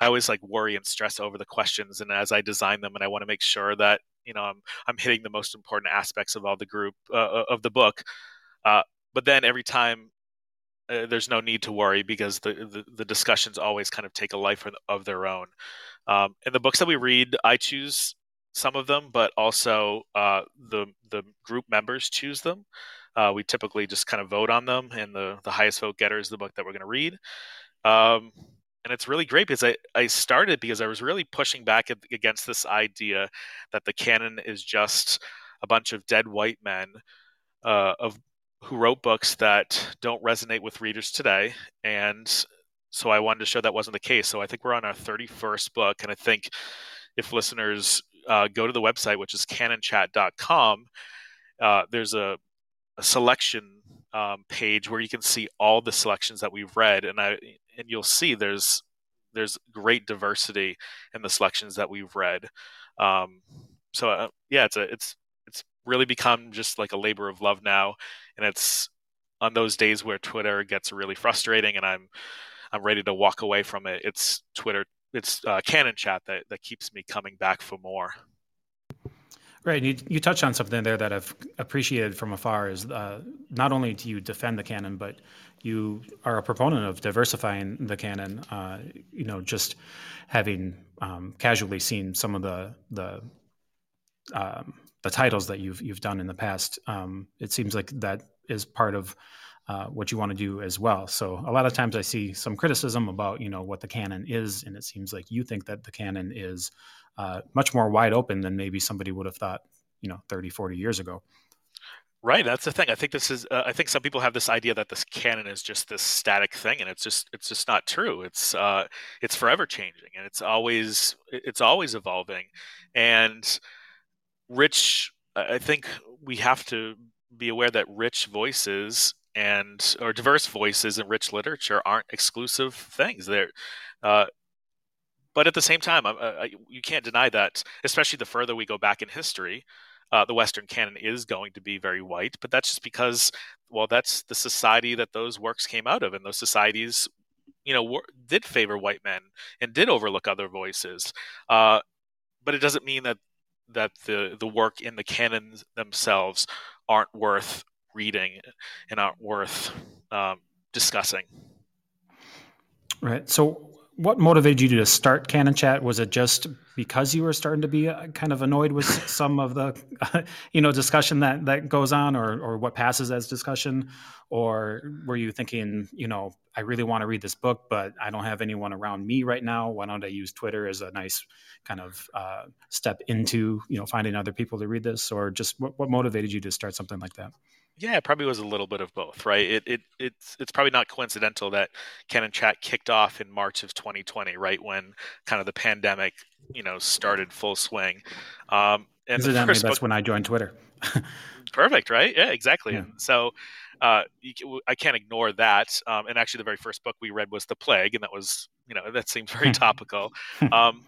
I always like worry and stress over the questions and as I design them and I want to make sure that, you know, I'm I'm hitting the most important aspects of all the group uh, uh of the book. Uh, but then every time uh, there's no need to worry because the, the, the discussions always kind of take a life of their own. Um, and the books that we read, I choose some of them, but also uh, the the group members choose them. Uh, we typically just kind of vote on them, and the the highest vote getter is the book that we're going to read. Um, and it's really great because I, I started because I was really pushing back against this idea that the canon is just a bunch of dead white men uh, of who wrote books that don't resonate with readers today, and so I wanted to show that wasn't the case. So I think we're on our 31st book, and I think if listeners uh, go to the website, which is canonchat.com, uh, there's a, a selection um, page where you can see all the selections that we've read, and I and you'll see there's there's great diversity in the selections that we've read. Um, so uh, yeah, it's a it's it's really become just like a labor of love now, and it's on those days where Twitter gets really frustrating and I'm I'm ready to walk away from it. It's Twitter it's uh, Canon Chat that that keeps me coming back for more. Right. You, you touched on something there that I've appreciated from afar is uh, not only do you defend the canon, but you are a proponent of diversifying the canon. Uh, you know, just having um, casually seen some of the the um, the titles that you've you've done in the past, um, it seems like that is part of uh, what you want to do as well. So a lot of times I see some criticism about you know what the canon is, and it seems like you think that the canon is uh, much more wide open than maybe somebody would have thought you know 30, 40 years ago. Right, that's the thing. I think this is. Uh, I think some people have this idea that this canon is just this static thing, and it's just it's just not true. It's uh, it's forever changing, and it's always it's always evolving. And rich, I think we have to be aware that rich voices and or diverse voices in rich literature aren't exclusive things. They're uh, but at the same time, uh, you can't deny that, especially the further we go back in history, uh, the Western canon is going to be very white. But that's just because, well, that's the society that those works came out of, and those societies, you know, were, did favor white men and did overlook other voices. Uh, but it doesn't mean that that the the work in the canons themselves aren't worth reading and aren't worth um, discussing. Right. So, what motivated you to start Canon Chat? Was it just because you were starting to be uh, kind of annoyed with some of the, you know, discussion that that goes on, or or what passes as discussion, or were you thinking, you know, I really want to read this book, but I don't have anyone around me right now. Why don't I use Twitter as a nice kind of uh, step into, you know, finding other people to read this, or just what, what motivated you to start something like that? Yeah, it probably was a little bit of both, right? It, it it's it's probably not coincidental that Canon Chat kicked off in March of 2020, right when kind of the pandemic, you know, started full swing. Um, and that's book... when I joined Twitter. Perfect, right? Yeah, exactly. Yeah. so uh, you, I can't ignore that. Um, and actually, the very first book we read was The Plague, and that was, you know, that seemed very topical. Um,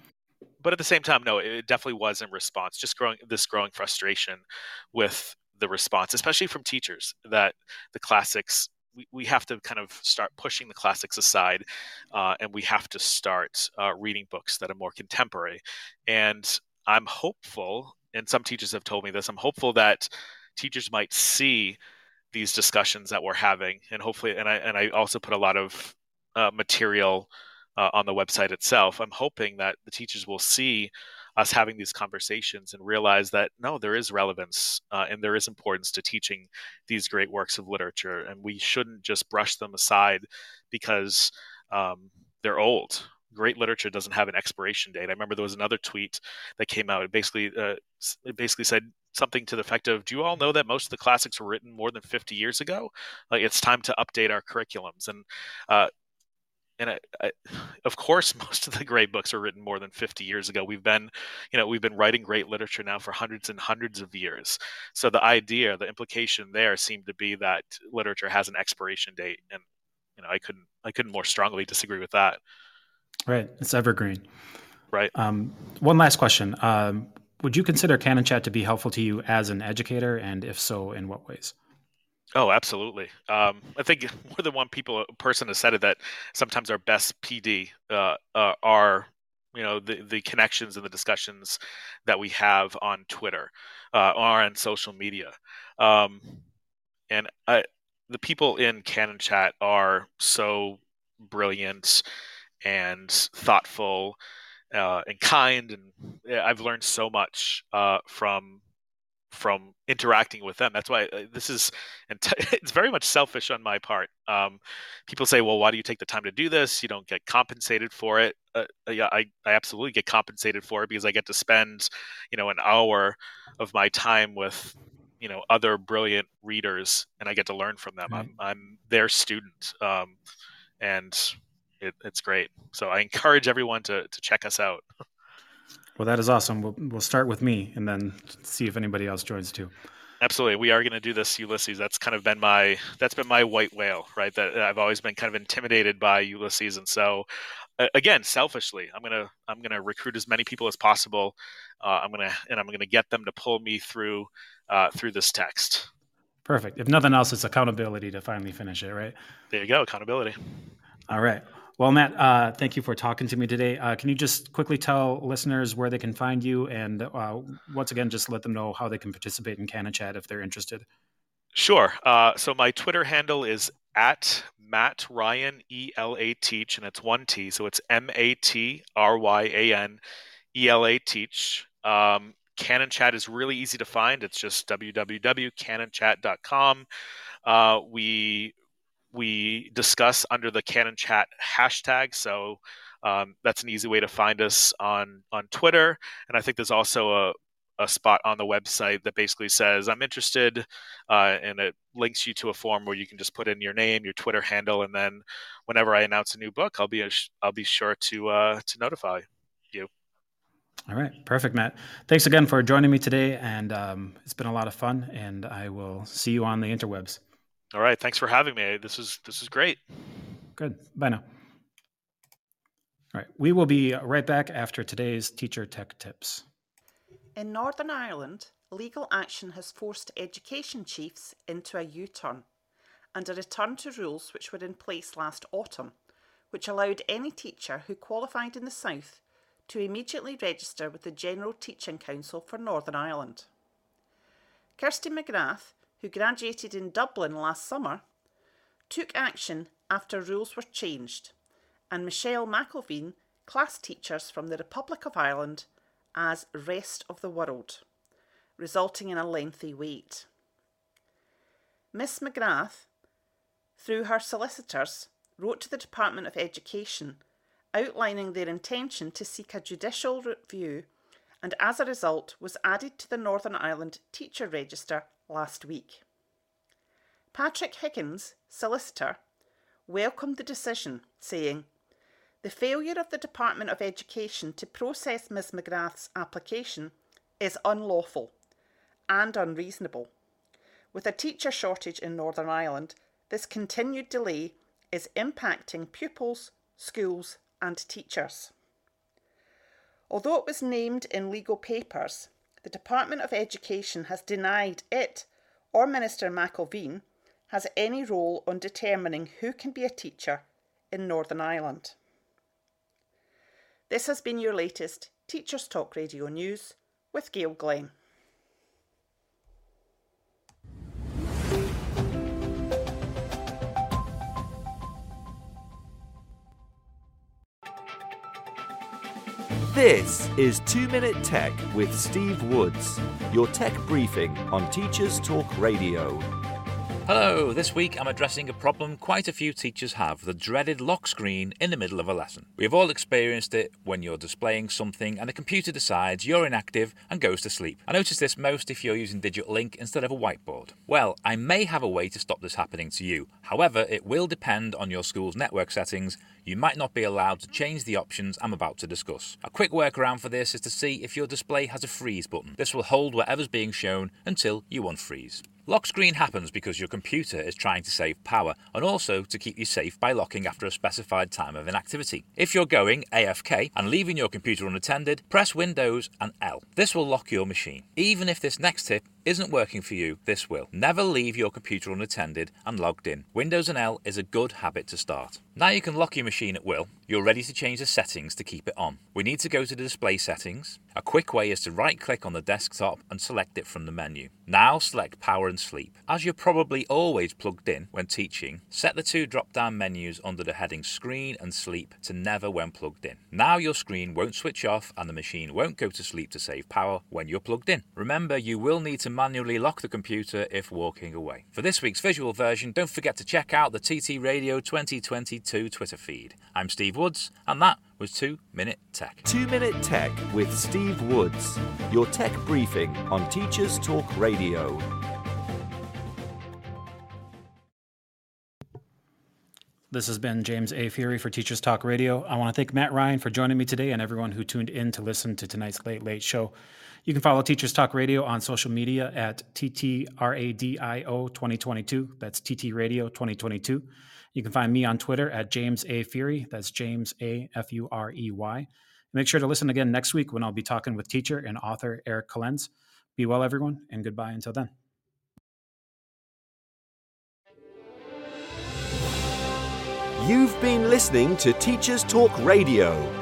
but at the same time, no, it definitely was in response, just growing this growing frustration with the response, especially from teachers, that the classics we, we have to kind of start pushing the classics aside uh, and we have to start uh, reading books that are more contemporary. And I'm hopeful, and some teachers have told me this, I'm hopeful that teachers might see these discussions that we're having and hopefully and I and I also put a lot of uh, material uh, on the website itself. I'm hoping that the teachers will see us having these conversations and realize that no, there is relevance uh, and there is importance to teaching these great works of literature, and we shouldn't just brush them aside because um, they're old. Great literature doesn't have an expiration date. I remember there was another tweet that came out. It basically, uh, it basically said something to the effect of, "Do you all know that most of the classics were written more than 50 years ago? Like it's time to update our curriculums." And uh, and I, I, of course most of the great books are written more than 50 years ago. We've been you know we've been writing great literature now for hundreds and hundreds of years. So the idea the implication there seemed to be that literature has an expiration date and you know i couldn't i couldn't more strongly disagree with that. Right. It's evergreen. Right. Um, one last question. Um, would you consider canon chat to be helpful to you as an educator? And if so in what ways Oh, absolutely. Um, I think more than one people person has said it that sometimes our best PD uh, uh, are you know the the connections and the discussions that we have on Twitter uh, or on social media, um, and I, the people in Canon Chat are so brilliant and thoughtful uh, and kind, and I've learned so much uh, from from interacting with them. That's why uh, this is, and it's very much selfish on my part. Um, people say, "Well, why do you take the time to do this? You don't get compensated for it." Uh, uh, yeah, I, I absolutely get compensated for it because I get to spend, you know, an hour of my time with, you know, other brilliant readers, and I get to learn from them. Right. I'm I'm their student, um, and it, it's great. So I encourage everyone to to check us out. Well, that is awesome. We'll, we'll start with me and then see if anybody else joins too. Absolutely, we are going to do this, Ulysses. That's kind of been my that's been my white whale, right? That I've always been kind of intimidated by Ulysses, and so again, selfishly, I'm gonna I'm gonna recruit as many people as possible. Uh, I'm gonna and I'm gonna get them to pull me through uh, through this text. Perfect. If nothing else, it's accountability to finally finish it, right? There you go, accountability. All right. Well, Matt, uh, thank you for talking to me today. Uh, can you just quickly tell listeners where they can find you, and uh, once again, just let them know how they can participate in Canon Chat if they're interested? Sure. Uh, so my Twitter handle is at Matt Ryan E L A Teach, and it's one T, so it's M A T R Y A N E L A Teach. Um, Canon Chat is really easy to find. It's just www.canonchat.com. Uh, we we discuss under the Canon Chat hashtag. So um, that's an easy way to find us on on Twitter. And I think there's also a a spot on the website that basically says I'm interested, uh, and it links you to a form where you can just put in your name, your Twitter handle, and then whenever I announce a new book, I'll be a, I'll be sure to uh, to notify you. All right, perfect, Matt. Thanks again for joining me today, and um, it's been a lot of fun. And I will see you on the interwebs. All right. Thanks for having me. This is this is great. Good. Bye now. All right. We will be right back after today's teacher tech tips. In Northern Ireland, legal action has forced education chiefs into a U turn and a return to rules which were in place last autumn, which allowed any teacher who qualified in the South to immediately register with the General Teaching Council for Northern Ireland. Kirsty McGrath, who graduated in Dublin last summer, took action after rules were changed, and Michelle McIlveen classed teachers from the Republic of Ireland as rest of the world, resulting in a lengthy wait. Miss McGrath, through her solicitors, wrote to the Department of Education outlining their intention to seek a judicial review and as a result was added to the Northern Ireland Teacher Register last week. Patrick Higgins, solicitor, welcomed the decision, saying, The failure of the Department of Education to process Ms McGrath's application is unlawful and unreasonable. With a teacher shortage in Northern Ireland, this continued delay is impacting pupils, schools, and teachers. Although it was named in legal papers, the Department of Education has denied it or Minister McIlveen has any role on determining who can be a teacher in Northern Ireland. This has been your latest Teachers Talk Radio News with Gail Glenn. This is 2 Minute Tech with Steve Woods, your tech briefing on Teachers Talk Radio. Hello, this week I'm addressing a problem quite a few teachers have the dreaded lock screen in the middle of a lesson. We've all experienced it when you're displaying something and the computer decides you're inactive and goes to sleep. I notice this most if you're using Digital Link instead of a whiteboard. Well, I may have a way to stop this happening to you. However, it will depend on your school's network settings. You might not be allowed to change the options I'm about to discuss. A quick workaround for this is to see if your display has a freeze button. This will hold whatever's being shown until you unfreeze. Lock screen happens because your computer is trying to save power and also to keep you safe by locking after a specified time of inactivity. If you're going AFK and leaving your computer unattended, press Windows and L. This will lock your machine. Even if this next tip isn't working for you, this will. Never leave your computer unattended and logged in. Windows and L is a good habit to start. Now you can lock your machine at will. You're ready to change the settings to keep it on. We need to go to the display settings. A quick way is to right click on the desktop and select it from the menu. Now select power and sleep. As you're probably always plugged in when teaching, set the two drop down menus under the heading screen and sleep to never when plugged in. Now your screen won't switch off and the machine won't go to sleep to save power when you're plugged in. Remember, you will need to manually lock the computer if walking away. For this week's visual version, don't forget to check out the TT Radio 2022 Twitter feed. I'm Steve Woods, and that was 2 Minute Tech. 2 Minute Tech with Steve Woods, your tech briefing on Teachers Talk Radio. This has been James A. Furey for Teachers Talk Radio. I want to thank Matt Ryan for joining me today and everyone who tuned in to listen to tonight's Late Late Show. You can follow Teachers Talk Radio on social media at TTRADIO 2022. That's TT Radio 2022. You can find me on Twitter at James A. Furey. That's James A. F U R E Y. Make sure to listen again next week when I'll be talking with teacher and author Eric Kalenze. Be well, everyone, and goodbye until then. You've been listening to Teachers Talk Radio.